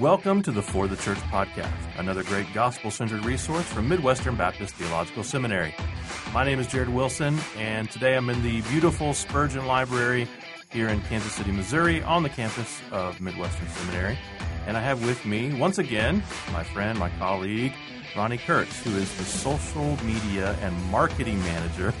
Welcome to the For the Church podcast, another great gospel centered resource from Midwestern Baptist Theological Seminary. My name is Jared Wilson, and today I'm in the beautiful Spurgeon Library here in Kansas City, Missouri, on the campus of Midwestern Seminary. And I have with me, once again, my friend, my colleague, Ronni Kurtz, who is the social media and marketing manager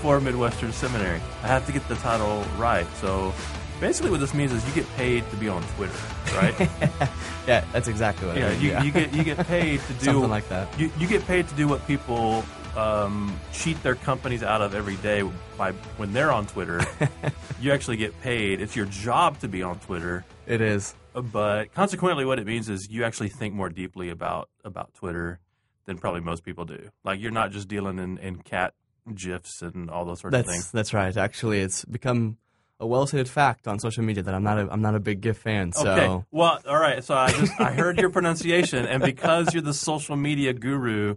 for Midwestern Seminary. I have to get the title right, so basically what this means is you get paid to be on Twitter, right? yeah, that's exactly what. Yeah, I mean, you, yeah. you get you get paid to do Something like that. You, you get paid to do what people um, cheat their companies out of every day by when they're on Twitter. you actually get paid. It's your job to be on Twitter, It is. but consequently, what it means is you actually think more deeply about about Twitter than probably most people do. Like you're not just dealing in, in cat gifs and all those sorts of things. that's right. Actually, it's become a well-stated fact on social media that I'm not a I'm not a big GIF fan. So Okay. Well, all right. So I just I heard your pronunciation, and because you're the social media guru,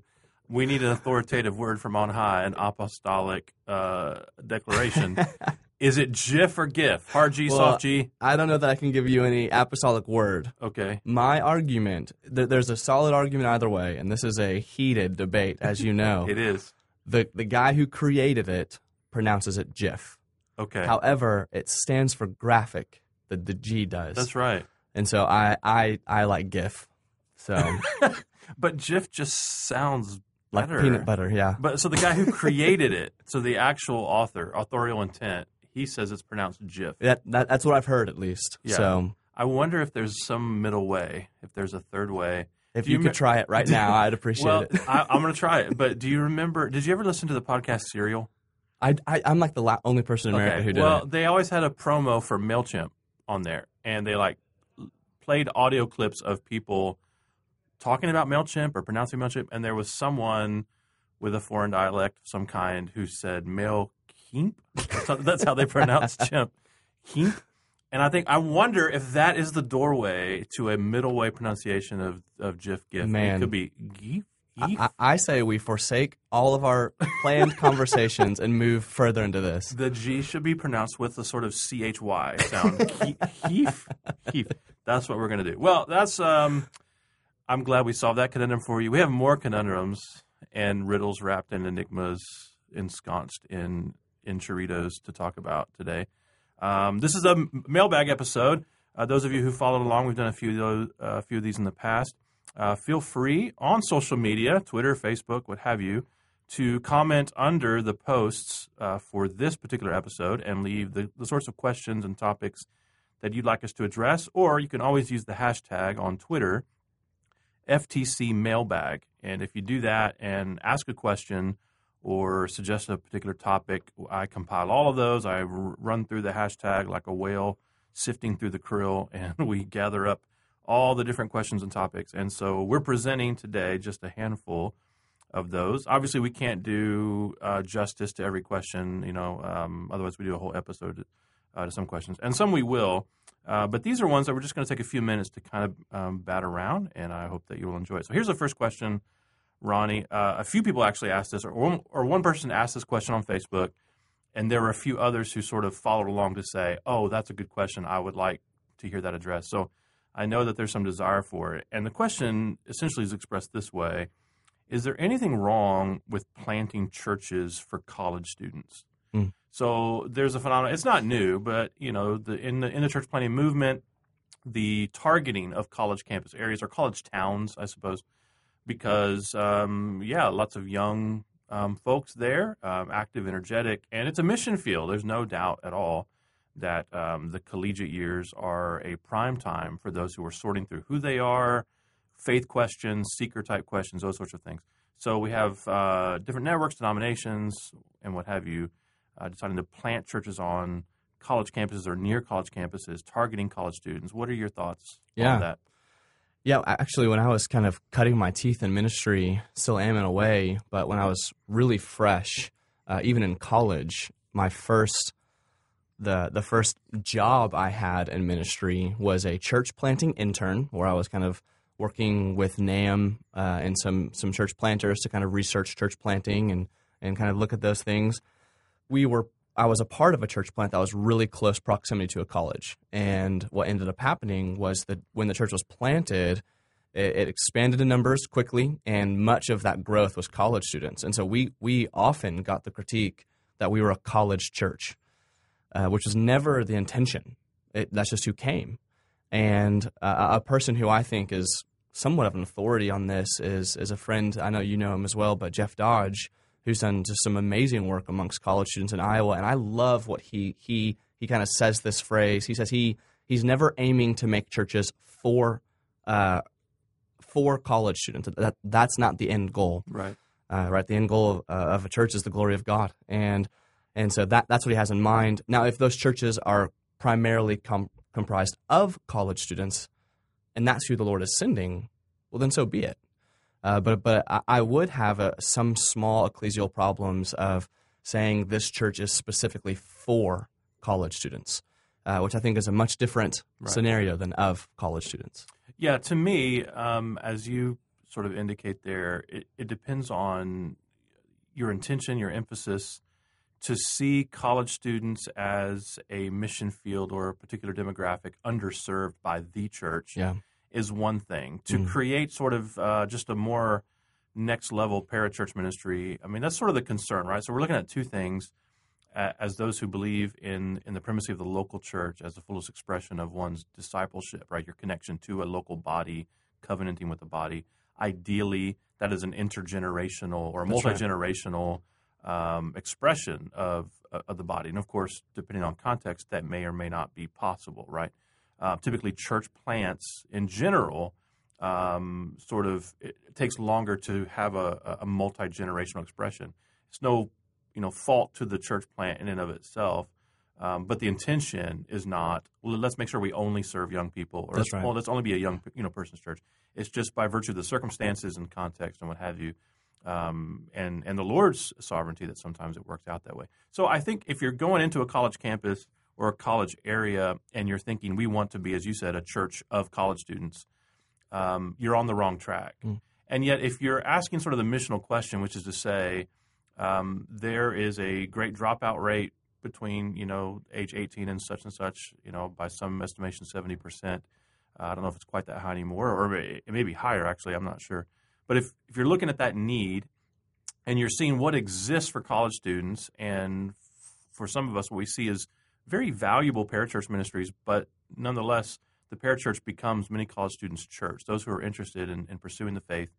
we need an authoritative word from on high, an apostolic uh, declaration. Is it GIF or GIF? Hard G, Well, soft G. I don't know that I can give you any apostolic word. Okay. My argument, th- there's a solid argument either way, and this is a heated debate, as you know. It is. the the guy who created it pronounces it GIF. Okay. However, it stands for graphic. The the G does. That's right. And so I I I like GIF. So But GIF just sounds like better. peanut butter, yeah. But so the guy who created it, so the actual author, authorial intent, he says it's pronounced GIF. That, that that's what I've heard at least. Yeah. So I wonder if there's some middle way, if there's a third way. if Do you, you could try it right now, I'd appreciate well, it. I, I'm going to try it. But do you remember? Did you ever listen to the podcast Serial? I, I I'm like the la- only person in America who did well, it. Well, they always had a promo for Mailchimp on there, and they like played audio clips of people talking about Mailchimp or pronouncing Mailchimp, and there was someone with a foreign dialect of some kind who said Mailchimp. That's how they pronounce chimp. Chimp. And I think I wonder if that is the doorway to a middle way pronunciation of of GIF GIF. It could be GIF. GIF. I, I say we forsake all of our planned conversations and move further into this. The G should be pronounced with a sort of CHY sound. He- Heaf. Heaf. That's what we're going to do. Well, that's. Um, I'm glad we solved that conundrum for you. We have more conundrums and riddles wrapped in enigmas ensconced in in churritos to talk about today. Um, this is a mailbag episode. Uh, those of you who followed along, we've done a few of those, uh, a few of these in the past. Uh, feel free on social media, Twitter, Facebook, what have you, to comment under the posts uh, for this particular episode and leave the, the sorts of questions and topics that you'd like us to address. Or you can always use the hashtag on Twitter, FTC Mailbag. And if you do that and ask a question or suggest a particular topic, I compile all of those. I run through the hashtag like a whale sifting through the krill, and we gather up all the different questions and topics. And so we're presenting today just a handful of those. Obviously, we can't do uh, justice to every question, you know, um, otherwise, we do a whole episode uh, to some questions, and some we will. Uh, but these are ones that we're just going to take a few minutes to kind of um, bat around, and I hope that you will enjoy it. So here's the first question, Ronni. Uh, a few people actually asked this, or or one person asked this question on Facebook, and there were a few others who sort of followed along to say, "Oh, that's a good question. I would like to hear that addressed." So I know that there's some desire for it, and the question essentially is expressed this way: Is there anything wrong with planting churches for college students? Mm. So there's a phenomenon. It's not new, but you know, the, in the in the church planting movement, the targeting of college campus areas or college towns, I suppose, because um, yeah, lots of young um, folks there, um, active, energetic, and it's a mission field. There's no doubt at all that um, the collegiate years are a prime time for those who are sorting through who they are, faith questions, seeker type questions, those sorts of things. So we have uh, different networks, denominations, and what have you, uh, deciding to plant churches on college campuses or near college campuses, targeting college students. What are your thoughts Yeah. on that? Yeah, actually, when I was kind of cutting my teeth in ministry, still am in a way, but when I was really fresh, uh, even in college, my first the the first job I had in ministry was a church planting intern, where I was kind of working with NAMB uh, and some some church planters to kind of research church planting and and kind of look at those things. We were I was a part of a church plant that was really close proximity to a college. And what ended up happening was that when the church was planted, it, it, expanded in numbers quickly, and much of that growth was college students. And so we we often got the critique that we were a college church, uh, which was never the intention. It, that's just who came. And uh, a person who I think is somewhat of an authority on this is is a friend. I know you know him as well, but Jeff Dodge who's done just some amazing work amongst college students in Iowa. And I love what he he he kind of says this phrase. He says he he's never aiming to make churches for uh, for college students. That that's not the end goal. Right. Uh, right. The end goal of, uh, of a church is the glory of God, and and so that that's what he has in mind. Now, if those churches are primarily com- comprised of college students, and that's who the Lord is sending, well, then so be it. Uh, but but I, would have a, some small ecclesial problems of saying this church is specifically for college students, uh, which I think is a much different right. scenario than of college students. Yeah, to me, um, as you sort of indicate there, it, it depends on your intention, your emphasis to see college students as a mission field or a particular demographic underserved by the church. Yeah is one thing. To mm. create sort of uh, just a more next level parachurch ministry, I mean, that's sort of the concern, right? So we're looking at two things uh, as those who believe in, in the primacy of the local church as the fullest expression of one's discipleship, right? Your connection to a local body, covenanting with the body. Ideally, that is an intergenerational or multi generational right. Um, expression of, uh, of the body. And of course, depending on context, that may or may not be possible, right? uh, typically church plants in general, um, sort of it takes longer to have a, a multi generational expression. It's no you know fault to the church plant in and of itself. Um, but the intention is not well. let's make sure we only serve young people or right. well, let's only be a young you know person's church. It's just by virtue of the circumstances and context and what have you, um, and and the Lord's sovereignty that sometimes it works out that way. So I think if you're going into a college campus or a college area and you're thinking we want to be, as you said, a church of college students, um, you're on the wrong track. Mm. And yet, if you're asking sort of the missional question, which is to say, um, there is a great dropout rate between you know age 18 and such and such, you know, by some estimation, 70 percent. Uh, I don't know if it's quite that high anymore, or it may be higher. Actually, I'm not sure. But if if you're looking at that need, and you're seeing what exists for college students, and for some of us, what we see is very valuable parachurch ministries, but nonetheless, the parachurch becomes many college students' church. Those who are interested in, in pursuing the faith,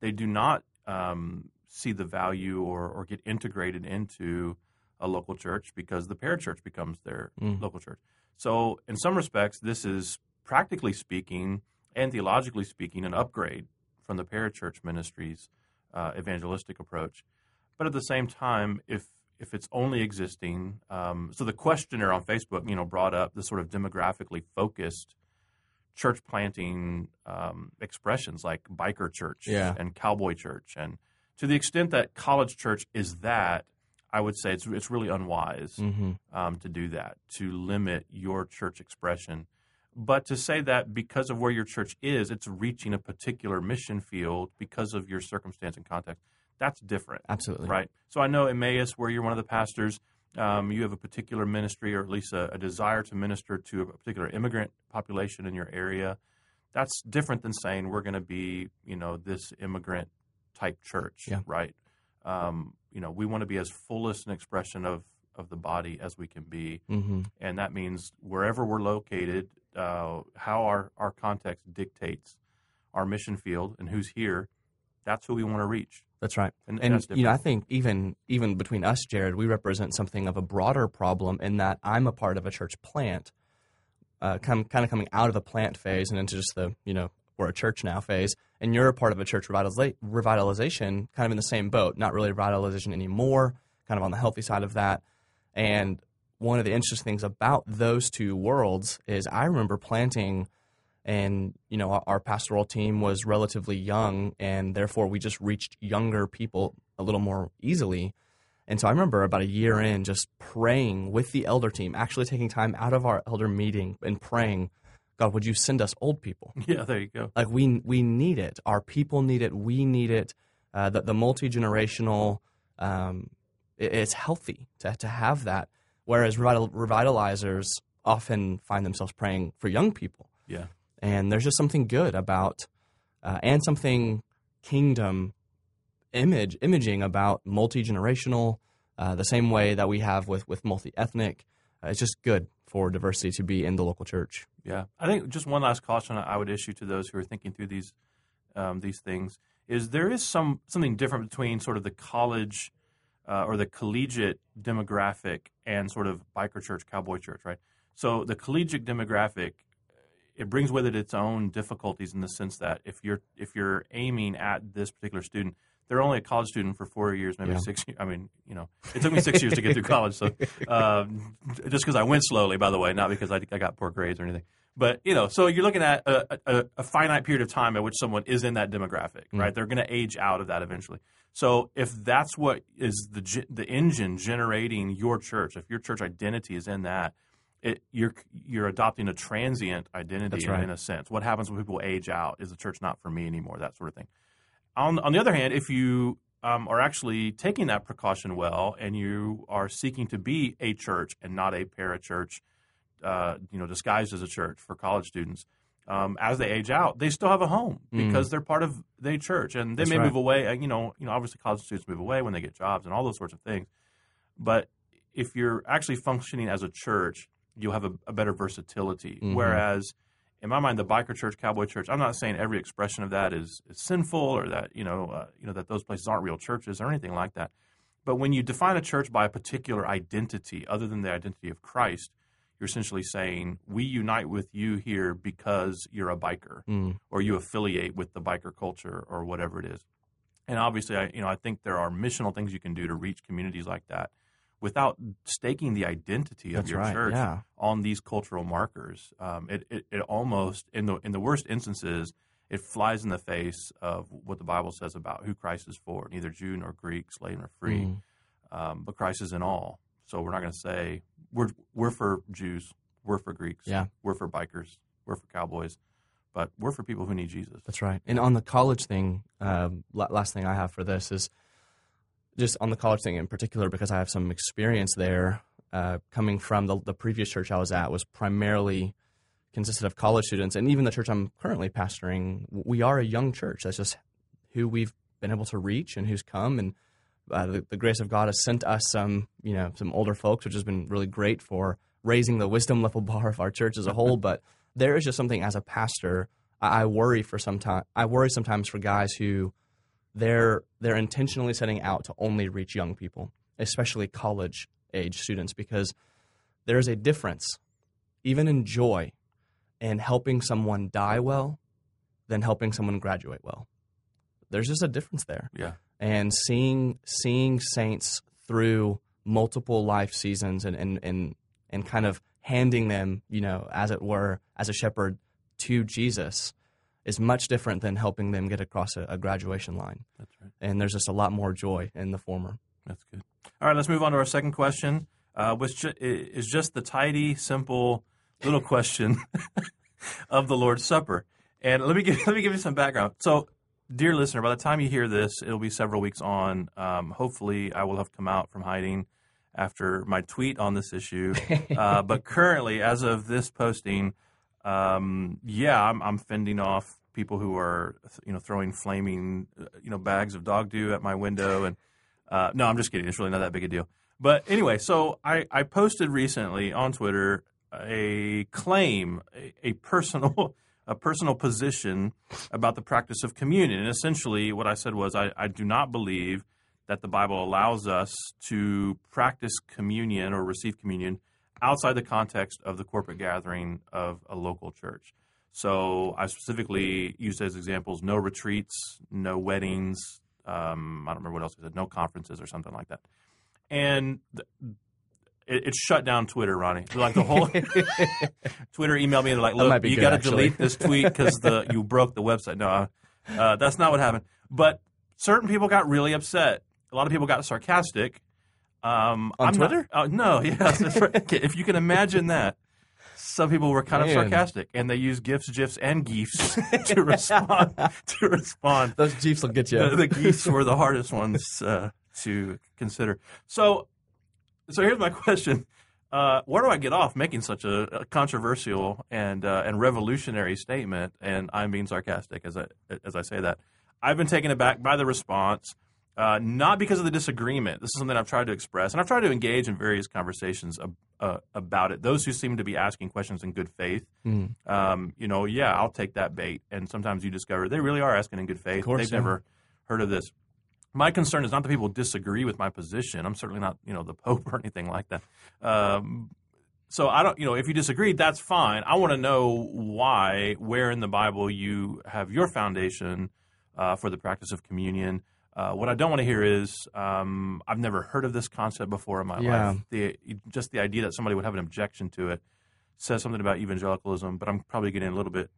they do not um, see the value or, or get integrated into a local church because the parachurch becomes their mm. local church. So, in some respects, this is practically speaking and theologically speaking an upgrade from the parachurch ministry's uh, evangelistic approach. But at the same time, if if it's only existing. Um, so the questioner on Facebook, you know, brought up the sort of demographically focused church planting um, expressions like biker church yeah. and cowboy church, and to the extent that college church is that, I would say it's it's really unwise mm-hmm. um, to do that to limit your church expression. But to say that because of where your church is, it's reaching a particular mission field because of your circumstance and context that's different. Absolutely. Right. So I know Emmaus, where you're one of the pastors, um, you have a particular ministry or at least a, a, desire to minister to a particular immigrant population in your area. That's different than saying we're going to be, you know, this immigrant type church, yeah. right? Um, you know, we want to be as fullest an expression of of the body as we can be, mm-hmm. and that means wherever we're located, uh, how our our context dictates our mission field and who's here. That's who we want to reach. That's right. And, and you know, I think even even between us, Jared, we represent something of a broader problem in that I'm a part of a church plant, uh, come, kind of coming out of the plant phase and into just the you know we're a church now phase, and you're a part of a church revitaliza- revitalization, kind of in the same boat. Not really revitalization anymore, kind of on the healthy side of that. And one of the interesting things about those two worlds is I remember planting and you know our, pastoral team was relatively young and therefore we just reached younger people a little more easily. And so i remember about a year in just praying with the elder team actually taking time out of our elder meeting and praying god would you send us old people? Yeah there you go. Like we we need it. Our people need it. We need it. Uh, the, the multi-generational um, it, it's healthy to, to have that Whereas revital, revitalizers often find themselves praying for young people. Yeah. And there's just something good about, uh, and something kingdom image imaging about multi generational, uh, the same way that we have with with multi ethnic. Uh, it's just good for diversity to be in the local church. Yeah, I think just one last caution I would issue to those who are thinking through these um, these things is there is some something different between sort of the college uh, or the collegiate demographic and sort of biker church, cowboy church, right? So the collegiate demographic it brings with it its own difficulties in the sense that if you're if you're aiming at this particular student, they're only a college student for four years, maybe Yeah. six. years. I mean, you know, it took me six years to get through college, so um, just because I went slowly, by the way, not because I, I got poor grades or anything. But you know, so you're looking at a, a, a finite period of time at which someone is in that demographic, right? They're going to age out of that eventually. So if that's what is the the engine generating your church, if your church identity is in that, it, you're you're adopting a transient identity in, right. in a sense. What happens when people age out? Is the church not for me anymore? That sort of thing. On on the other hand, if you um, are actually taking that precaution well, and you are seeking to be a church and not a parachurch, uh, you know, disguised as a church for college students. Um, as they age out, they still have a home because they're part of the church, and they That's may right. move away. uh, You know, you know, obviously college students move away when they get jobs and all those sorts of things. But if you're actually functioning as a church, you'll have a, a better versatility. Mhm. Whereas, in my mind, the biker church, cowboy church, I'm not saying every expression of that is, is sinful or that you know, uh, you know, that those places aren't real churches or anything like that. But when you define a church by a particular identity, other than the identity of Christ, you're essentially saying we unite with you here because you're a biker Mm. or you affiliate with the biker culture or whatever it is. And obviously, I you know I think there are missional things you can do to reach communities like that without staking the identity of That's your right, church yeah. on these cultural markers. Um, it, it it almost in the in the worst instances it flies in the face of what the Bible says about who Christ is for, neither Jew nor Greek, slave nor free, Mm. um, but Christ is in all. So we're not going to say we're we're for Jews, we're for Greeks, Yeah. we're for bikers, we're for cowboys, but we're for people who need Jesus. That's right. And on the college thing, um, last thing I have for this is just on the college thing in particular, because I have some experience there. Uh, coming from the, the previous church I was at was primarily consisted of college students, and even the church I'm currently pastoring, we are a young church. That's just who we've been able to reach and who's come, and uh, the, the grace of God has sent us some, you know, some older folks, which has been really great for raising the wisdom level bar of our church as a whole. but there is just something as a pastor, I, I worry for some time. I worry sometimes for guys who they're they're intentionally setting out to only reach young people, especially college age students, because there is a difference, even in joy, in helping someone die well than helping someone graduate well. There's just a difference there Yeah. And seeing seeing saints through multiple life seasons and and and, and kind of handing them, you know, as it were, as a shepherd to Jesus is much different than helping them get across a, a graduation line. That's right. And there's just a lot more joy in the former. That's good. All right, let's move on to our second question, uh, which ju- is just the tidy, simple little question of the Lord's Supper. And let me give let me give you some background. So, dear listener, by the time you hear this, it'll be several weeks on. Um, hopefully, I will have come out from hiding after my tweet on this issue. Uh, but currently, as of this posting, um, yeah, I'm, I'm fending off people who are, you know, throwing flaming, uh, you know, bags of dog dew at my window. And uh, no, I'm just kidding. It's really not that big a deal. But anyway, so I, I posted recently on Twitter a claim, a, a personal, a personal position about the practice of communion. And essentially, what I said was, I, I do not believe that the Bible allows us to practice communion or receive communion outside the context of the corporate gathering of a local church. So I specifically used as examples no retreats, no weddings. Um, I don't remember what else I said, no conferences or something like that. And th- it, it shut down Twitter, Ronni. Like the whole Twitter emailed me and they're like, "Look, you got to delete this tweet because the you broke the website." No, uh, uh, that's not what happened. But certain people got really upset. A lot of people got sarcastic. Um, On I'm not- Twitter? uh, no, yes. that's if you can imagine that, some people were kind of sarcastic, and they used gifs, gifs, and geefs to respond. to respond. Those geefs will get you. The, the geese were the hardest ones uh, to consider. So, so here's my question: uh, where do I get off making such a, a controversial and uh, and revolutionary statement? And I'm being sarcastic as I as I say that. I've been taken aback by the response, uh, not because of the disagreement. This is something I've tried to express, and I've tried to engage in various conversations ab- uh, about it. Those who seem to be asking questions in good faith, Mm. um, you know, yeah, I'll take that bait. And sometimes you discover they really are asking in good faith. They've never heard of this. My concern is not that people disagree with my position. I'm certainly not, you know, the Pope or anything like that. Um, so I don't, you know, if you disagree, that's fine. I want to know why, where in the Bible you have your foundation uh, for the practice of communion. Uh, what I don't want to hear is um, I've never heard of this concept before in my Yeah. life. The just the idea that somebody would have an objection to it says something about evangelicalism, but I'm probably getting a little bit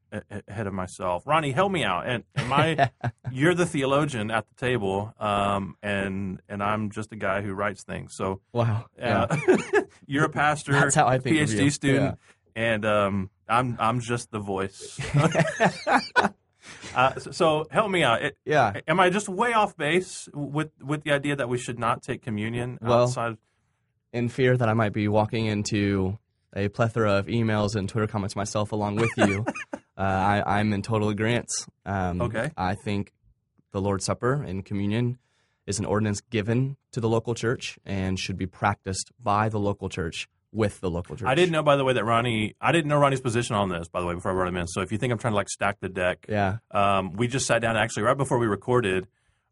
ahead of myself. Ronni, help me out. And am I? you're the theologian at the table, um, and and I'm just a guy who writes things. So Wow. Yeah. uh, you're a pastor, That's how I think PhD student, and um, I'm I'm just the voice. uh, so, so help me out. It, yeah. am I just way off base with with the idea that we should not take communion Well, outside? in fear that I might be walking into a plethora of emails and Twitter comments myself along with you, uh, I, I'm in total agreement. Um, Okay. I think the Lord's Supper and communion is an ordinance given to the local church and should be practiced by the local church with the local church. I didn't know, by the way, that Ronni. I didn't know Ronni's position on this, by the way, before I brought him in. So if you think I'm trying to like stack the deck, Yeah. um, we just sat down actually right before we recorded.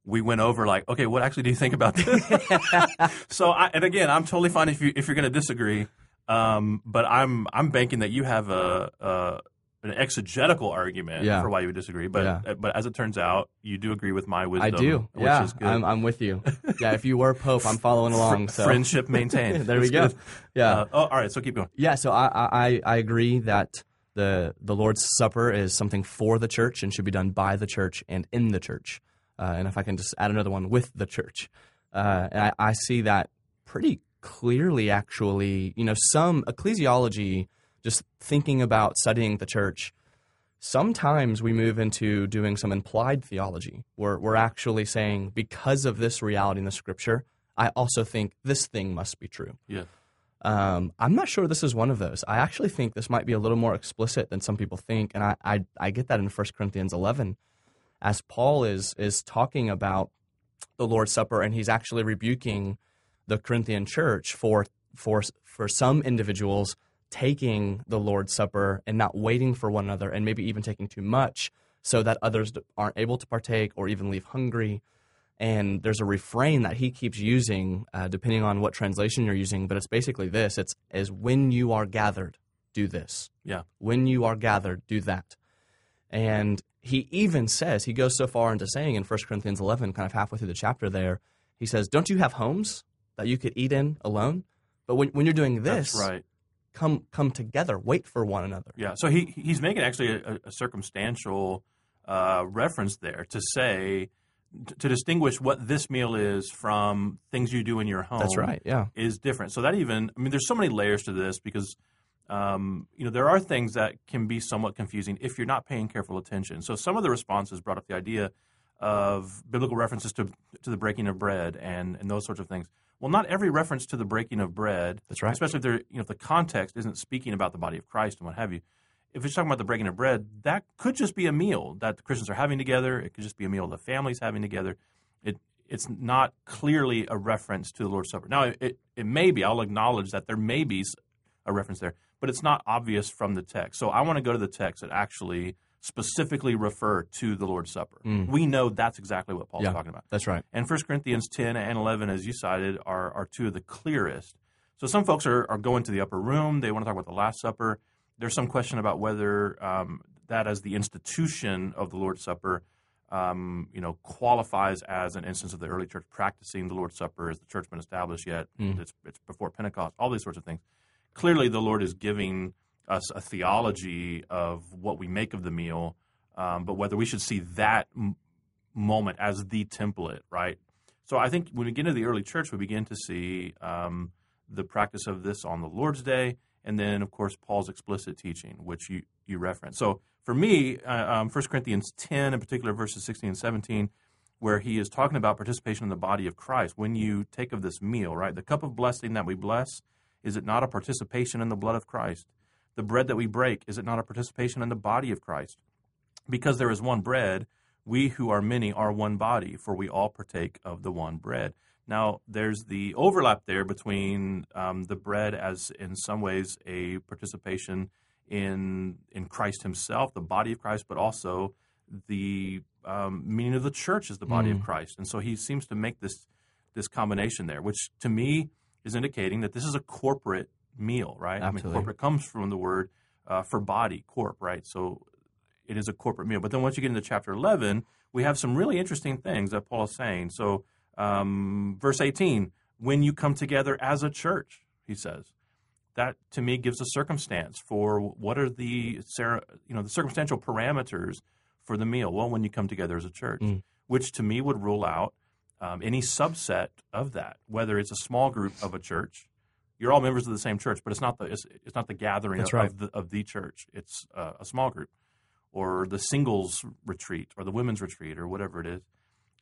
We went over like, okay, what actually do you think about this? so, I, and again, I'm totally fine if you if you're going to disagree, um, but I'm I'm banking that you have a, a an exegetical argument Yeah. for why you would disagree. But Yeah. but as it turns out, you do agree with my wisdom. I do. which yeah. is good. I'm, I'm with you. Yeah. If you were Pope, I'm following along. So. Friendship maintained. there we go. good. Yeah. Uh, oh, all right. So keep going. Yeah, so I, I, I agree that the the Lord's Supper is something for the church and should be done by the church and in the church. Uh, and if I can just add another one with the church, uh, and I, I see that pretty clearly. Actually, you know, some ecclesiology, just thinking about studying the church. Sometimes we move into doing some implied theology, where we're actually saying, because of this reality in the scripture, I also think this thing must be true. Yeah. Um, I'm not sure this is one of those. I actually think this might be a little more explicit than some people think, and I, I, I get that in 1 Corinthians 11, as Paul is is talking about the Lord's Supper, and he's actually rebuking the Corinthian church for for for some individuals taking the Lord's Supper and not waiting for one another, and maybe even taking too much, so that others aren't able to partake or even leave hungry. And there's a refrain that he keeps using, uh, depending on what translation you're using, but it's basically this: it's is when you are gathered, do this. Yeah. When you are gathered, do that. And he even says, he goes so far into saying in 1 Corinthians 11, kind of halfway through the chapter there, he says, Don't you have homes that you could eat in alone? But when, when you're doing this, That's right. come, come together, wait for one another. Yeah, so he he's making actually a, a circumstantial uh, reference there to say t- to distinguish what this meal is from things you do in your home. That's right, yeah. Is different. So that even I mean, there's so many layers to this because um, you know there are things that can be somewhat confusing if you're not paying careful attention. So some of the responses brought up the idea of biblical references to to the breaking of bread and and those sorts of things. Well, not every reference to the breaking of bread That's right. especially if they're you know if the context isn't speaking about the body of Christ and what have you. If it's talking about the breaking of bread, that could just be a meal that the Christians are having together. It could just be a meal the family's having together. It it's not clearly a reference to the Lord's Supper. Now it, it, it may be. I'll acknowledge that there may be a reference there, but it's not obvious from the text. So I want to go to the text that actually specifically refer to the Lord's Supper. We know that's exactly what Paul's Mm. Yeah. talking about. That's right. And 1 Corinthians 10 and 11, as you cited, are, are two of the clearest. So some folks are, are going to the upper room. They want to talk about the Last Supper. There's some question about whether um, that, as the institution of the Lord's Supper, um, you know, qualifies as an instance of the early church practicing the Lord's Supper. Has the church been established yet? It's, it's before Pentecost. All these sorts of things. Clearly, the Lord is giving us a theology of what we make of the meal, um, but whether we should see that m- moment as the template, right? So I think when we get into the early church, we begin to see um, the practice of this on the Lord's Day, and then of course Paul's explicit teaching, which you you reference. So for me, uh, um, 1 Corinthians 10, in particular, verses 16 and 17, where he is talking about participation in the body of Christ. When you take of this meal, right, the cup of blessing that we bless, Is it not a participation in the blood of Christ? The bread that we break, is it not a participation in the body of Christ? Because there is one bread, we who are many are one body, for we all partake of the one bread. Now, there's the overlap there between um, the bread as, in some ways, a participation in in Christ Himself, the body of Christ, but also the um, meaning of the church is the body Mm. of Christ. And so He seems to make this this combination there, which to me is indicating that this is a corporate meal, right? I mean, corporate comes from the word uh, for body, corp, right? So it is a corporate meal. But then once you get into chapter 11, we have some really interesting things that Paul is saying. So, um, verse 18, when you come together as a church, he says, that to me gives a circumstance for what are the you know the circumstantial parameters for the meal. Well, when you come together as a church, Mm. which to me would rule out um, any subset of that, whether it's a small group of a church. You're all members of the same church, but it's not the it's, it's not the gathering of, right. of the of the church. It's uh, a small group, or the singles retreat, or the women's retreat, or whatever it is.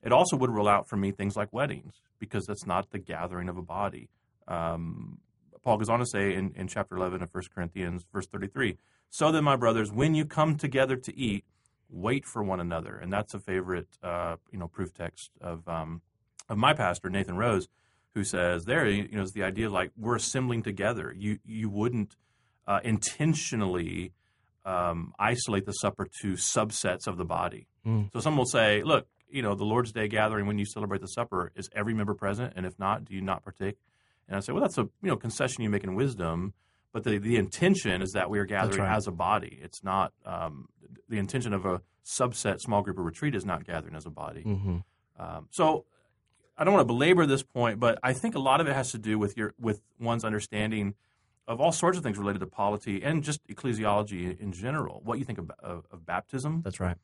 It also would rule out for me things like weddings because that's not the gathering of a body. Um, Paul goes on to say in, in chapter 11 of 1 Corinthians, verse 33 So then, my brothers, when you come together to eat, wait for one another. And that's a favorite uh, you know, proof text of, um, of my pastor, Nathan Rose, who says there, you know, is the idea like we're assembling together. You, you wouldn't uh, intentionally um, isolate the supper to subsets of the body. Mm. So some will say, look, you know, the Lord's Day gathering when you celebrate the supper is every member present, and if not, do you not partake? And I say, well, that's a you know concession you make in wisdom, but the the intention is that we are gathering right. as a body. It's not um, the intention of a subset small group or retreat is not gathering as a body. hmm Um, so I don't want to belabor this point, but I think a lot of it has to do with your with one's understanding of all sorts of things related to polity and just ecclesiology in general. What you think of, of, of baptism? That's right.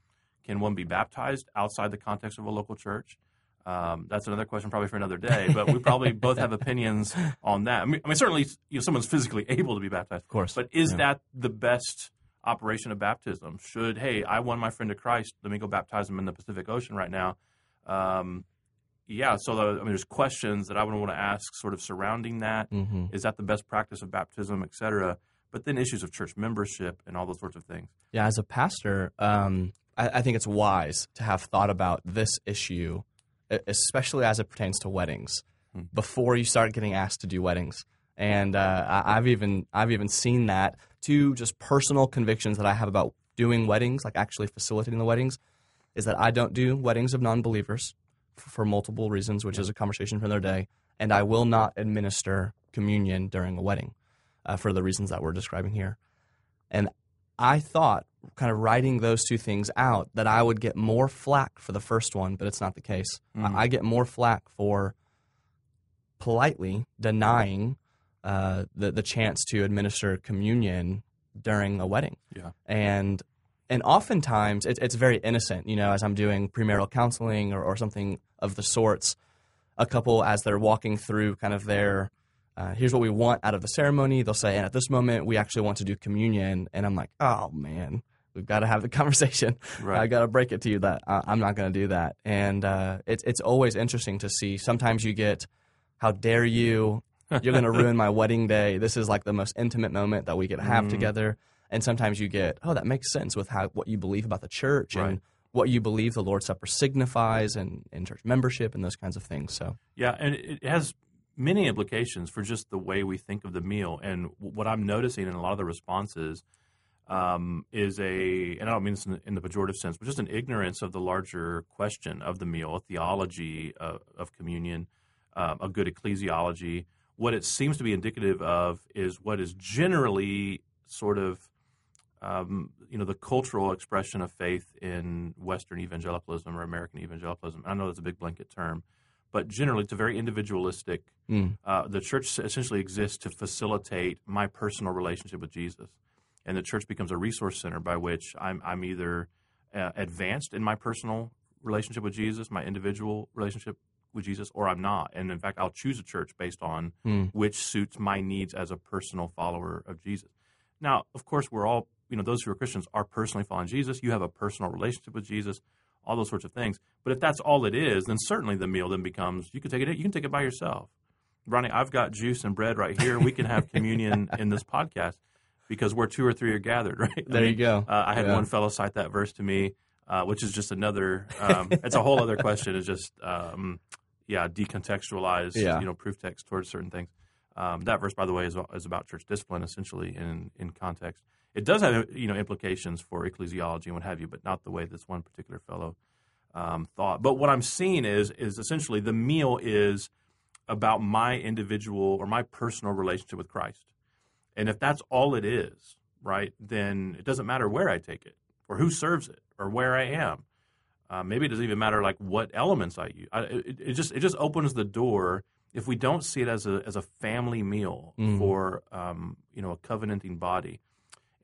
Can one be baptized outside the context of a local church? Um, that's another question, probably for another day. But we probably both have opinions on that. I mean, I mean, certainly, you know, someone's physically able to be baptized, Of course. but is Yeah. that the best operation of baptism? Should hey, I won my friend to Christ, let me go baptize him in the Pacific Ocean right now? Um, yeah. So the, I mean, there's questions that I would want to ask, sort of surrounding that. hmm Is that the best practice of baptism, et cetera? But then issues of church membership and all those sorts of things. Yeah, as a pastor, um, I, I think it's wise to have thought about this issue, especially as it pertains to weddings, Hmm. before you start getting asked to do weddings. And uh, I- I've even I've even seen that to just personal convictions that I have about doing weddings, like actually facilitating the weddings, is that I don't do weddings of non-believers for multiple reasons, which is a conversation for another day, and I will not administer communion during a wedding uh, for the reasons that we're describing here. And I thought, kind of writing those two things out, that I would get more flack for the first one, but it's not the case. Mhm. I, I get more flack for politely denying uh, the the chance to administer communion during a wedding. Yeah. and and oftentimes it, it's very innocent. You know, as I'm doing premarital counseling or, or something of the sorts, a couple as they're walking through kind of their uh, here's what we want out of the ceremony. They'll say, and at this moment, we actually want to do communion. And I'm like, oh man, we've got to have the conversation. Right. I got to break it to you that I, I'm not going to do that. And uh, it's it's always interesting to see. Sometimes you get, how dare you? You're going to ruin my wedding day. This is like the most intimate moment that we could have Mhm. together. And sometimes you get, oh, that makes sense with how what you believe about the church Right. and what you believe the Lord's Supper signifies and, and church membership and those kinds of things. So Yeah, and it has many implications for just the way we think of the meal. And what I'm noticing in a lot of the responses um, is a, and I don't mean this in the, in the pejorative sense, but just an ignorance of the larger question of the meal, a theology of, of communion, um, a good ecclesiology. What it seems to be indicative of is what is generally sort of um, you know, the cultural expression of faith in Western evangelicalism or American evangelicalism. I know that's a big blanket term, but generally it's a very individualistic. mm, Uh, the church essentially exists to facilitate my personal relationship with Jesus, and the church becomes a resource center by which I'm, I'm either uh, advanced in my personal relationship with Jesus, my individual relationship with Jesus, or I'm not. And in fact, I'll choose a church based on mm, which suits my needs as a personal follower of Jesus. Now, of course, we're all, you know, those who are Christians are personally following Jesus. You have a personal relationship with Jesus, all those sorts of things. But if that's all it is, then certainly the meal then becomes you can take it you can take it by yourself. Ronni, I've got juice and bread right here. We can have communion in this podcast because where two or three are gathered, right? There you go. Uh, I had Yeah. one fellow cite that verse to me, uh, which is just another. Um, it's a whole other question. It's just, um, yeah, decontextualize, Yeah. you know, proof text towards certain things. Um, that verse, by the way, is, is about church discipline, essentially in in context. It does have you know implications for ecclesiology and what have you, but not the way this one particular fellow um, thought. But what I'm seeing is is essentially the meal is about my individual or my personal relationship with Christ. And if that's all it is, right, then it doesn't matter where I take it or who serves it or where I am. Uh, maybe it doesn't even matter like what elements I use. I, it, it just it just opens the door if we don't see it as a as a family meal Mm. for um, you know a covenanting body.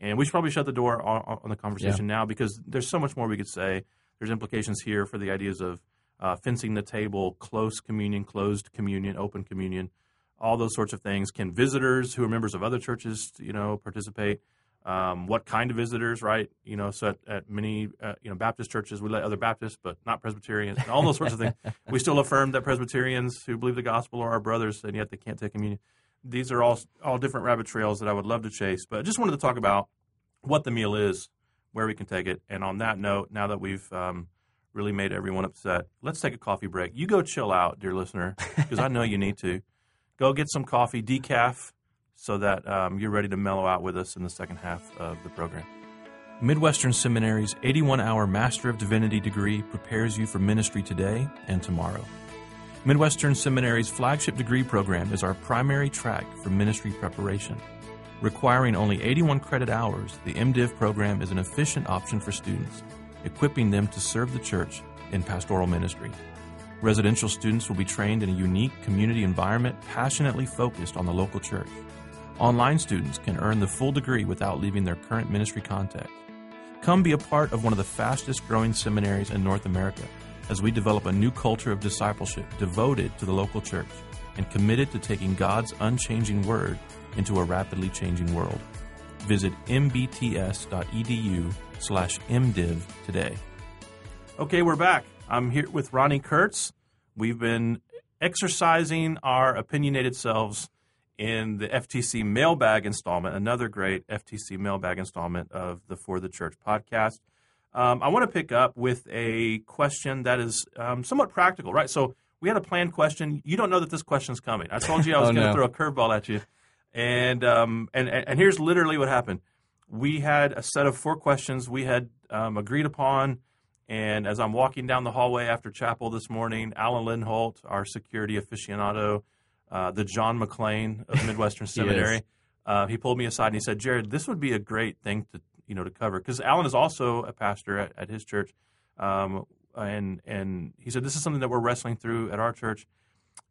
And we should probably shut the door on, on the conversation now because there's so much more we could say. There's implications here for the ideas of uh, fencing the table, close communion, closed communion, open communion, all those sorts of things. Can visitors who are members of other churches, you know, participate? Um, what kind of visitors, right? You know, so at, at many, uh, you know, Baptist churches, we let other Baptists, but not Presbyterians, all those sorts of things. We still affirm that Presbyterians who believe the gospel are our brothers, and yet they can't take communion. These are all all different rabbit trails that I would love to chase, but I just wanted to talk about what the meal is, where we can take it, and on that note, now that we've um, really made everyone upset, let's take a coffee break. You go chill out, dear listener, because I know you need to. Go get some coffee, decaf, so that um, you're ready to mellow out with us in the second half of the program. Midwestern Seminary's 81 hour Master of Divinity degree prepares you for ministry today and tomorrow. Midwestern Seminary's flagship degree program is our primary track for ministry preparation. Requiring only 81 credit hours, the MDiv program is an efficient option for students, equipping them to serve the church in pastoral ministry. Residential students will be trained in a unique community environment passionately focused on the local church. Online students can earn the full degree without leaving their current ministry context. Come be a part of one of the fastest growing seminaries in North America as we develop a new culture of discipleship devoted to the local church and committed to taking God's unchanging word into a rapidly changing world. Visit mbts.edu slash mdiv today. Okay, we're back. I'm here with Ronni Kurtz. We've been exercising our opinionated selves in the FTC mailbag installment, another great FTC mailbag installment of the For the Church podcast. Um, I want to pick up with a question that is um, somewhat practical, right? So we had a planned question. You don't know that this question's coming. I told you I was Oh, going to no. throw a curveball at you, and um, and and here's literally what happened. We had a set of four questions we had um, agreed upon, and as I'm walking down the hallway after chapel this morning, Alan Lindholt, our security aficionado, uh, the John McClane of Midwestern Seminary, uh, he pulled me aside and he said, "Jared, this would be a great thing to you know to cover because Alan is also a pastor at, at his church, um, and and he said this is something that we're wrestling through at our church,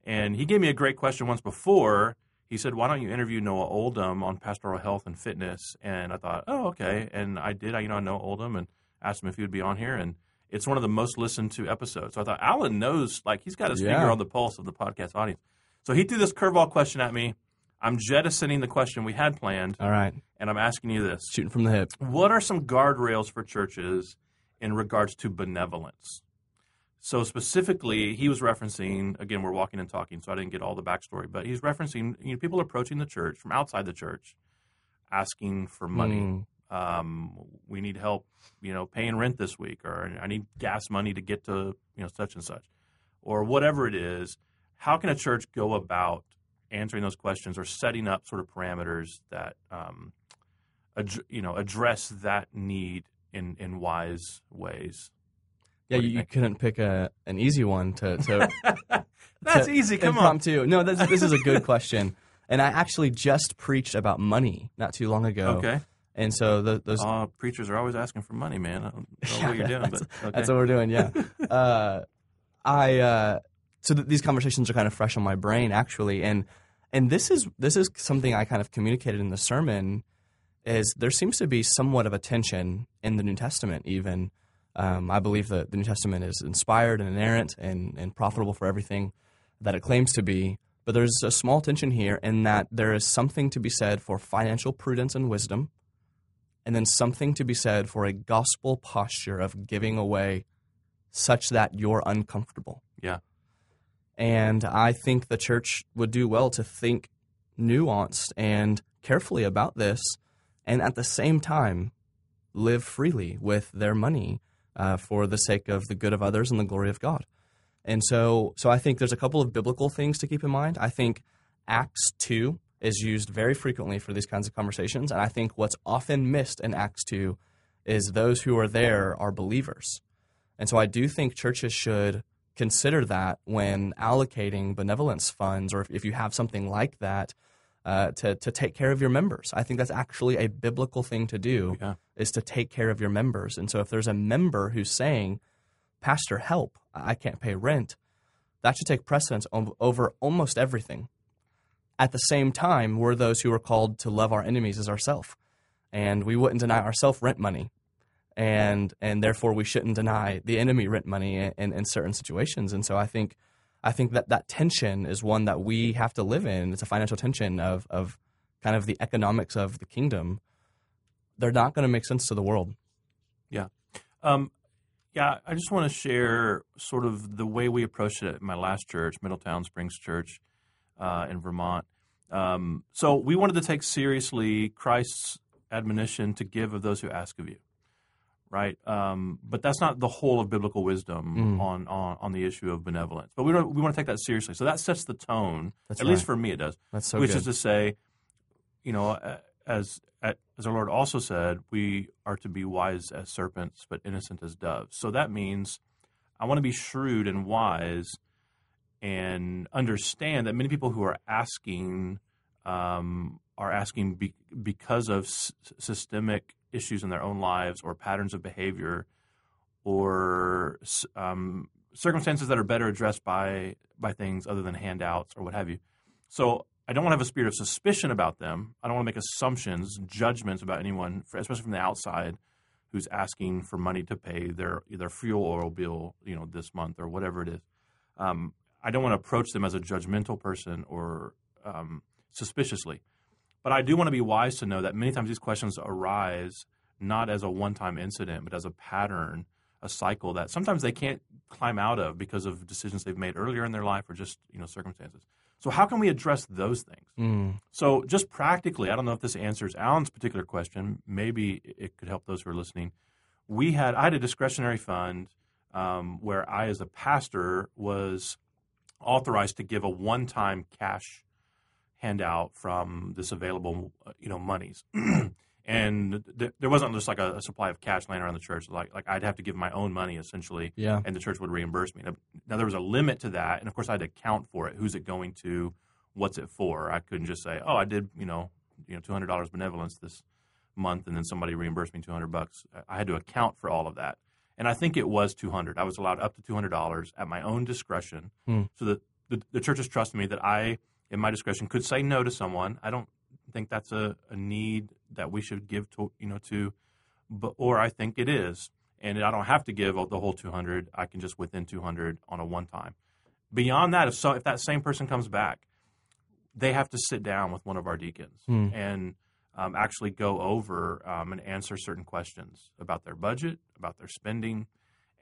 and he gave me a great question once before." He said, "Why don't you interview Noah Oldham on pastoral health and fitness?" And I thought, "Oh, okay." And I did. I, you know, I know Oldham and asked him if he would be on here, and it's one of the most listened to episodes. So I thought Alan knows, like, he's got his Yeah. finger on the pulse of the podcast audience. So he threw this curveball question at me. I'm jettisoning the question we had planned, All right, and I'm asking you this: shooting from the hip. What are some guardrails for churches in regards to benevolence? So specifically, he was referencing again. We're walking and talking, so I didn't get all the backstory, but he's referencing you know people approaching the church from outside the church, asking for money. Mm. Um, we need help, you know, paying rent this week, or I need gas money to get to you know such and such, or whatever it is. How can a church go about answering those questions or setting up sort of parameters that um, ad- you know address that need in in wise ways? Yeah, you, you couldn't pick a an easy one to. to That's to- easy. Come on. impromptu. No, this, this is a good question. And I actually just preached about money not too long ago. Okay. And so the, those Uh, preachers are always asking for money, man. I don't know what you're doing, but okay. That's what we're doing. Yeah. uh, I uh, so th- these conversations are kind of fresh on my brain actually, and and this is this is something I kind of communicated in the sermon. Is there seems to be somewhat of a tension in the New Testament even. Um, I believe that the New Testament is inspired and inerrant and, and profitable for everything that it claims to be. But there's a small tension here in that there is something to be said for financial prudence and wisdom, and then something to be said for a gospel posture of giving away such that you're uncomfortable. Yeah. And I think the church would do well to think nuanced and carefully about this, and at the same time, live freely with their money uh, for the sake of the good of others and the glory of God. And so, so I think there's a couple of biblical things to keep in mind. I think Acts 2 is used very frequently for these kinds of conversations. And I think what's often missed in Acts 2 is those who are there are believers. And so I do think churches should consider that when allocating benevolence funds, or if, if you have something like that, uh, to, to take care of your members. I think that's actually a biblical thing to do, Yeah. is to take care of your members. And so if there's a member who's saying, Pastor, help, I can't pay rent, that should take precedence over almost everything. At the same time, we're those who are called to love our enemies as ourselves. And we wouldn't deny ourselves rent money. And and therefore we shouldn't deny the enemy rent money in, in, in certain situations. And so I think I think that that tension is one that we have to live in. It's a financial tension of of kind of the economics of the kingdom. They're not going to make sense to the world. Yeah. Um, yeah, I just want to share sort of the way we approached it at my last church, Middletown Springs Church uh, in Vermont. Um, so we wanted to take seriously Christ's admonition to give of those who ask of you, right? Um, but that's not the whole of biblical wisdom Mm. on, on on the issue of benevolence. But we don't, we want to take that seriously. So that sets the tone. That's at least for me, it does That's so which good. is to say, you know, as as our Lord also said, we are to be wise as serpents, but innocent as doves. So that means I want to be shrewd and wise, and understand that many people who are asking um, are asking be, because of s- systemic issues in their own lives or patterns of behavior or um, circumstances that are better addressed by by things other than handouts or what have you. So I don't want to have a spirit of suspicion about them. I don't want to make assumptions, judgments about anyone, especially from the outside, who's asking for money to pay their their fuel oil bill, you know, this month or whatever it is. Um, I don't want to approach them as a judgmental person or um, suspiciously. But I do want to be wise to know that many times these questions arise not as a one-time incident, but as a pattern, a cycle that sometimes they can't climb out of because of decisions they've made earlier in their life or just you know circumstances. So how can we address those things? Mm, So just practically, I don't know if this answers Alan's particular question. Maybe it could help those who are listening. We had I had a discretionary fund um, where I, as a pastor, was authorized to give a one-time cash handout from this available, uh, you know, monies. and th- there wasn't just like a, a supply of cash laying around the church. Like like I'd have to give my own money essentially yeah. and the church would reimburse me. Now, now, there was a limit to that, and of course I had to account for it. Who's it going to? What's it for? I couldn't just say, "Oh, I did," you know, you know, two hundred dollars benevolence this month, and then somebody reimbursed me two hundred bucks. I had to account for all of that, and I think it was two hundred. I was allowed up to two hundred dollars at my own discretion, Hmm. so that the, the churches trusted me that I, in my discretion, could say no to someone. I don't think that's a, a need that we should give to you know to, but or I think it is and I don't have to give the whole 200. I can just within 200 on a one time. Beyond that, if so, if that same person comes back, they have to sit down with one of our deacons Hmm. and um, actually go over um, and answer certain questions about their budget, about their spending.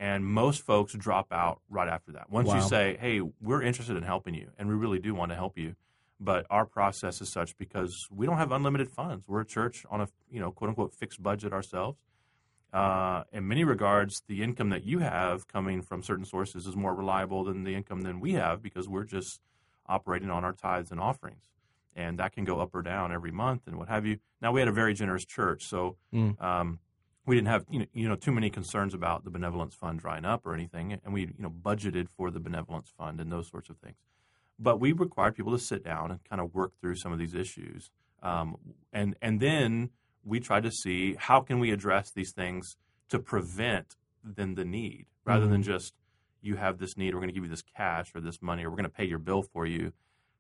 And most folks drop out right after that. Once you say, "Hey, we're interested in helping you, and we really do want to help you," but our process is such because we don't have unlimited funds. We're a church on a you know quote unquote fixed budget ourselves uh, in many regards, the income that you have coming from certain sources is more reliable than the income than we have because we're just operating on our tithes and offerings, and that can go up or down every month and what have you. Now we had a very generous church, so Mm. um, we didn't have you know, you know too many concerns about the benevolence fund drying up or anything, and we you know budgeted for the benevolence fund and those sorts of things. But we required people to sit down and kind of work through some of these issues, um, and and then we tried to see how can we address these things to prevent then the need rather than just you have this need we're going to give you this cash or this money or we're going to pay your bill for you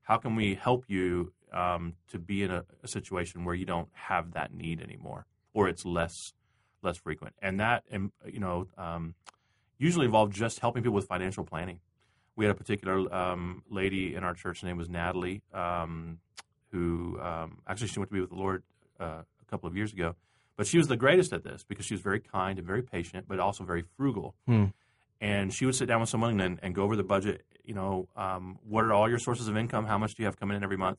how can we help you um, to be in a, a situation where you don't have that need anymore or it's less less frequent and that um, you know um, usually involved just helping people with financial planning we had a particular um, lady in our church her name was natalie um, who um, actually she went to be with the lord uh, a couple of years ago. But she was the greatest at this because she was very kind and very patient, but also very frugal. Hmm. And she would sit down with someone and, and go over the budget you know, um, what are all your sources of income? How much do you have coming in every month?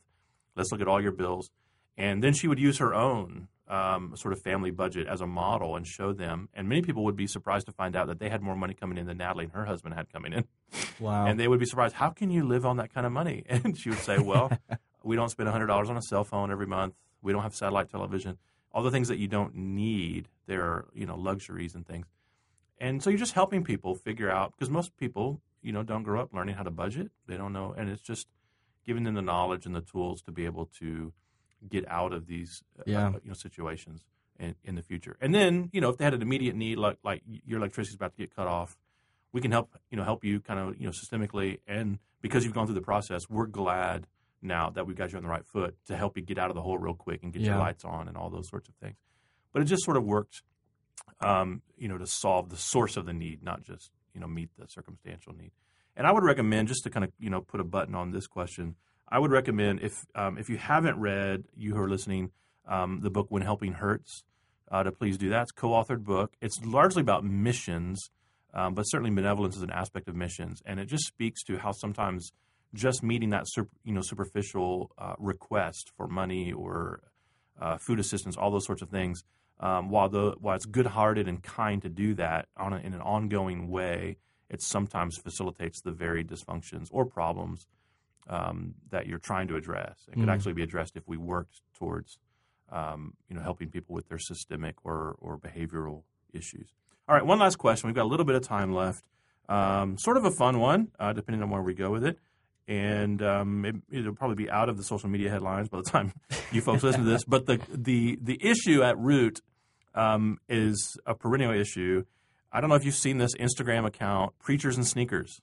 Let's look at all your bills. And then she would use her own um, sort of family budget as a model and show them. And many people would be surprised to find out that they had more money coming in than Natalie and her husband had coming in. Wow. And they would be surprised, how can you live on that kind of money? And she would say, well, we don't spend $100 on a cell phone every month. We don't have satellite television. All the things that you don't need, they're, you know, luxuries and things. And so you're just helping people figure out, because most people, you know, don't grow up learning how to budget. They don't know. And it's just giving them the knowledge and the tools to be able to get out of these uh, Yeah. uh, you know situations in, in the future. And then you know if they had an immediate need like like your electricity's about to get cut off, we can help you know help you kind of you know systemically and because you've gone through the process, we're glad now that we've got you on the right foot to help you get out of the hole real quick and get your lights on and all those sorts of things. But it just sort of worked, um, you know, to solve the source of the need, not just you know meet the circumstantial need. And I would recommend just to kind of you know put a button on this question. I would recommend if um, if you haven't read, you who are listening, um, the book "When Helping Hurts," uh, to please do that. It's co-authored book. It's largely about missions, um, but certainly benevolence is an aspect of missions, and it just speaks to how sometimes just meeting that you know superficial uh, request for money or uh, food assistance, all those sorts of things, um, while the while it's good-hearted and kind to do that on a, in an ongoing way, it sometimes facilitates the very dysfunctions or problems um, that you're trying to address. It could Mm. actually be addressed if we worked towards, um, you know, helping people with their systemic or or behavioral issues. All right, one last question. We've got a little bit of time left. Um, sort of a fun one, uh, depending on where we go with it. And um, it, it'll probably be out of the social media headlines by the time you folks listen to this. But the the the issue at root um, is a perennial issue. I don't know if you've seen this Instagram account, Preachers and Sneakers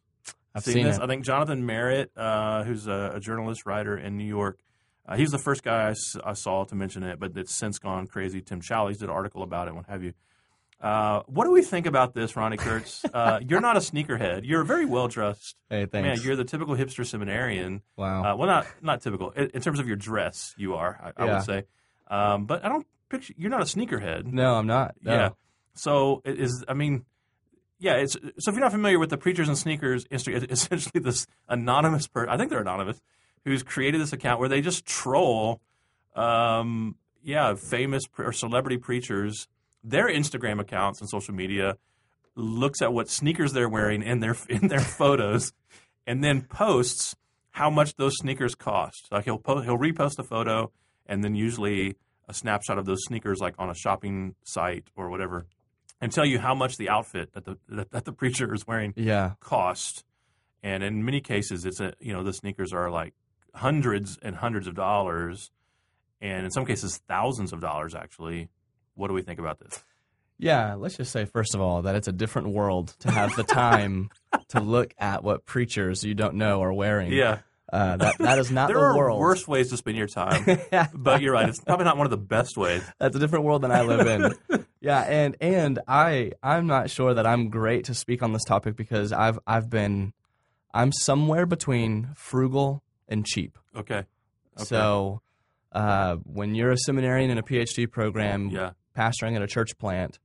I've seen, seen this. it. I think Jonathan Merritt, uh, who's a, a journalist writer in New York, uh, he's the first guy I, s- I saw to mention it, but it's since gone crazy. Tim Challies did an article about it, what have you. Uh, what do we think about this, Ronni Kurtz? Uh, you're not a sneakerhead. You're very well dressed. Hey, Man, you're the typical hipster seminarian. wow. Uh, well, not not typical in, in terms of your dress. You are, I, I would say, um, but I don't picture you're not a sneakerhead. no, I'm not. No. Yeah. So it is. I mean, yeah. It's so if you're not familiar with the preachers and sneakers, it's essentially this anonymous person. I think they're anonymous who's created this account where they just troll, um, yeah, famous pre- or celebrity preachers. Their Instagram accounts and social media looks at what sneakers they're wearing in their in their photos, and then posts how much those sneakers cost. Like he'll he'll repost a photo and then usually a snapshot of those sneakers like on a shopping site or whatever and tell you how much the outfit that the that, the preacher is wearing Yeah. cost. And in many cases it's a you know the sneakers are like hundreds and hundreds of dollars and in some cases thousands of dollars actually. What do we think about this? Yeah, let's just say first of all that it's a different world to have the time to look at what preachers you don't know are wearing. Yeah. Uh, that that is not there the are world. worse ways to spend your time. but you're right, it's probably not one of the best ways. That's a different world than I live in. yeah, and and I I'm not sure that I'm great to speak on this topic because I've I've been I'm somewhere between frugal and cheap. Okay. Okay. So uh, when you're a seminarian in a PhD program, Yeah. pastoring at a church plant,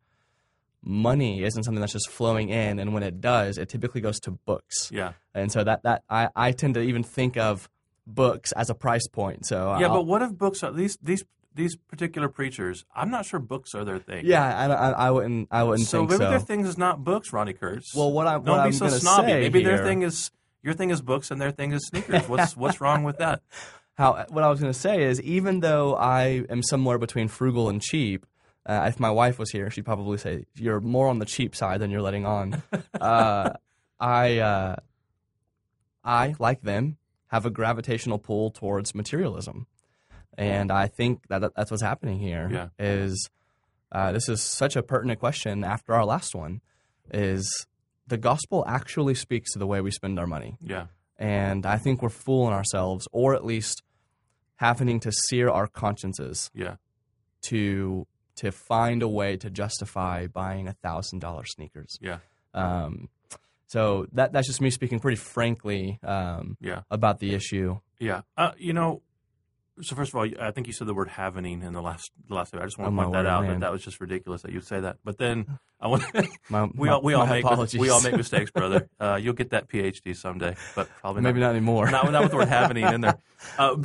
money isn't something that's just flowing in, and when it does, it typically goes to books. Yeah. And so that that I, I tend to even think of books as a price point. So Yeah, I'll- but what if books are these these these particular preachers? I'm not sure books are their thing. yeah, I, I, I wouldn't I wouldn't say So think maybe so. their thing is not books, Ronni Kurtz. Well, what I don't what I'm so gonna snobby. say Maybe their thing is your thing is books and their thing is sneakers. What's what's wrong with that? how what I was going to say is even though I am somewhere between frugal and cheap, uh, if my wife was here, she'd probably say you're more on the cheap side than you're letting on. uh, I uh, I like them have a gravitational pull towards materialism, and I think that that- that's what's happening here. Yeah. Is uh, this is such a pertinent question after our last one? Is the gospel actually speaks to the way we spend our money? Yeah. And I think we're fooling ourselves, or at least having to sear our consciences Yeah. to to find a way to justify buying a thousand dollar sneakers. Yeah. Um, so that that's just me speaking pretty frankly um, Yeah. about the issue. Yeah. Uh, you know, So first of all, I think you said the word "havening" in the last the last. I just want Oh, to my point that out man. that that was just ridiculous that you'd say that. But then I want My, we all we all make apologies. we all make mistakes, brother. Uh, you'll get that PhD someday, but probably Maybe not. not anymore. not, not with the word "havening" in there. Uh,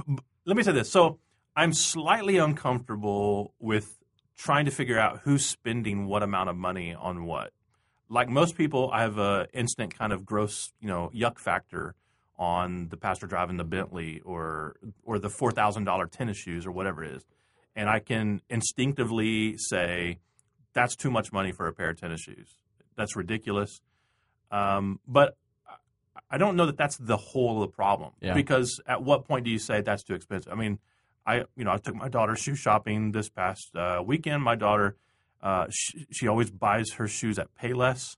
let me say this. So I'm slightly uncomfortable with trying to figure out who's spending what amount of money on what. Like most people, I have a instant kind of gross, you know, yuck factor on the pastor driving the Bentley or or the four thousand dollar tennis shoes or whatever it is, and I can instinctively say that's too much money for a pair of tennis shoes. That's ridiculous. Um, but I- don't know that that's the whole of the problem. Yeah. Because at what point do you say that's too expensive? I mean, I you know I took my daughter shoe shopping this past uh, weekend. My daughter, uh, she, she always buys her shoes at Payless,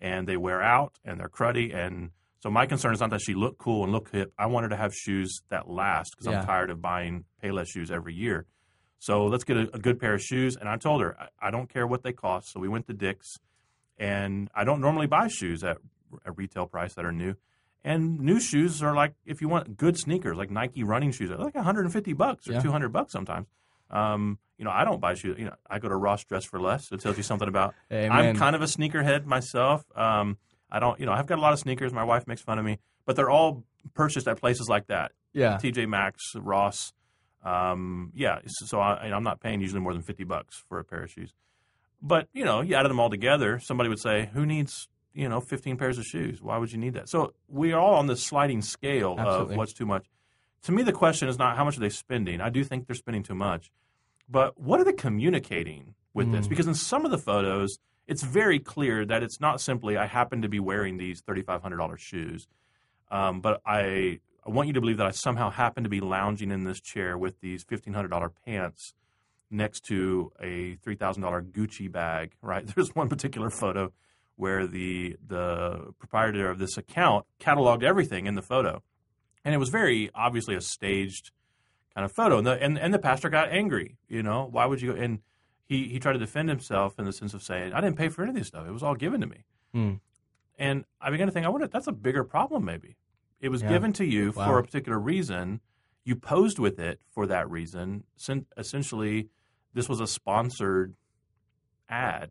and they wear out and they're cruddy. And so my concern is not that she look cool and look hip. I want her to have shoes that last because Yeah. I'm tired of buying Payless shoes every year. So let's get a, a good pair of shoes. And I told her I, I don't care what they cost. So we went to Dick's, and I don't normally buy shoes at a retail price that are new. And new shoes are like if you want good sneakers, like Nike running shoes, they're like 150 bucks or Yeah. 200 bucks sometimes. Um, you know, I don't buy shoes. You know, I go to Ross Dress for Less. It tells you something about. Amen. I'm kind of a sneakerhead myself. Um, I don't, you know, I've got a lot of sneakers. My wife makes fun of me, but they're all purchased at places like that. yeah. TJ Maxx, Ross. Um, yeah, so I, I'm not paying usually more than 50 bucks for a pair of shoes. But, you know, you added them all together, somebody would say, who needs, you know, 15 pairs of shoes? Why would you need that? So we are all on this sliding scale Absolutely. of what's too much. To me, the question is not how much are they spending. I do think they're spending too much. But what are they communicating with this? Mm. Because in some of the photos, it's very clear that it's not simply, I happen to be wearing these $3,500 shoes. Um, but I, I want you to believe that I somehow happen to be lounging in this chair with these $1,500 pants next to a $3,000 Gucci bag, right? There's one particular photo where the, the proprietor of this account cataloged everything in the photo. And it was very obviously a staged kind of photo. And the, and, and the pastor got angry, you know, why would you go? And he, he tried to defend himself in the sense of saying, I didn't pay for any of this stuff. It was all given to me. Hmm. And I began to think, I wonder, that's a bigger problem maybe. It was Yeah. given to you Wow. for a particular reason. You posed with it for that reason. Sen- essentially, this was a sponsored ad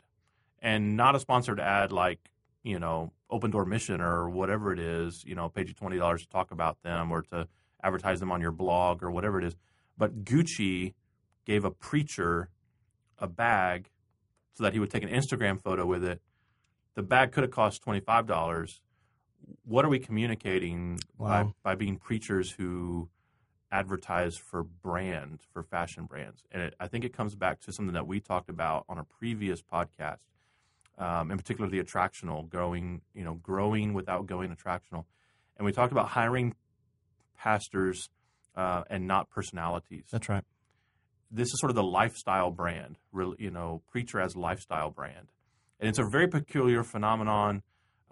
and not a sponsored ad like, you know, Open Door Mission or whatever it is, you know, pay you $20 to talk about them or to advertise them on your blog or whatever it is. But Gucci gave a preacher a bag so that he would take an Instagram photo with it. The bag could have cost $25. What are we communicating by, by being preachers who advertise for brand, for fashion brands? And it, I think it comes back to something that we talked about on a previous podcast, um, in particular the attractional, growing, you know, growing without going attractional. And we talked about hiring pastors uh, and not personalities That's right. this is sort of the lifestyle brand, really, you know, preacher as lifestyle brand, and it's a very peculiar phenomenon.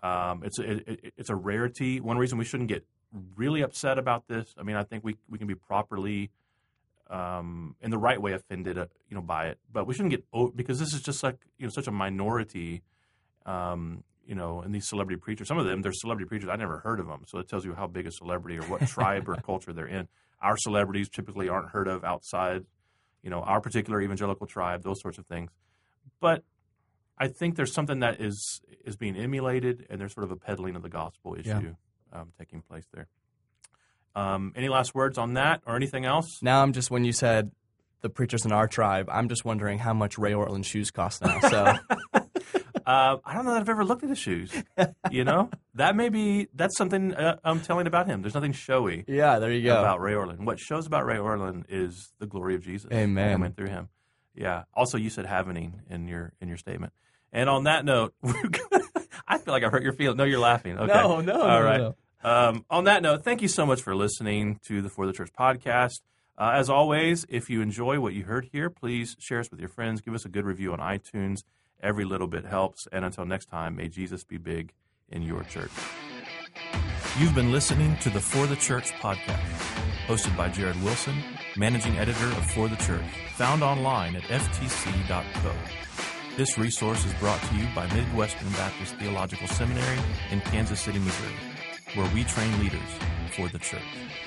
Um, it's a, it, it- it's a rarity. One reason we shouldn't get really upset about this. I mean, I think we we can be properly, um, in the right way, offended, uh, you know, by it, but we shouldn't get o- because this is just like you know such a minority. Um, you know, and these celebrity preachers, some of them, they're celebrity preachers. I never heard of them, so it tells you how big a celebrity or what tribe or culture they're in. Our celebrities typically aren't heard of outside you know, our particular evangelical tribe, those sorts of things. But I think there's something that is is being emulated, and there's sort of a peddling of the gospel issue um, taking place there. Um, any last words on that, or anything else? Now I'm just when you said the preachers in our tribe, I'm just wondering how much Ray Ortlund shoes cost now. So Uh, I don't know that I've ever looked at his shoes. You know, that may be that's something uh, I'm telling about him. There's nothing showy yeah, there you go. about Ray Ortlund. What shows about Ray Ortlund is the glory of Jesus Amen. coming through him. Yeah. Also, you said happening in your in your statement. And on that note, I feel like I've hurt your feelings. No, you're laughing. Okay. No, no, All no, right. no. Um, on that note, thank you so much for listening to the For the Church podcast. Uh, as always, if you enjoy what you heard here, please share us with your friends. Give us a good review on iTunes. Every little bit helps. And until next time, may Jesus be big in your church. You've been listening to the For the Church podcast, hosted by Jared Wilson, managing editor of For the Church, found online at ftc.co. This resource is brought to you by Midwestern Baptist Theological Seminary in Kansas City, Missouri, where we train leaders for the church.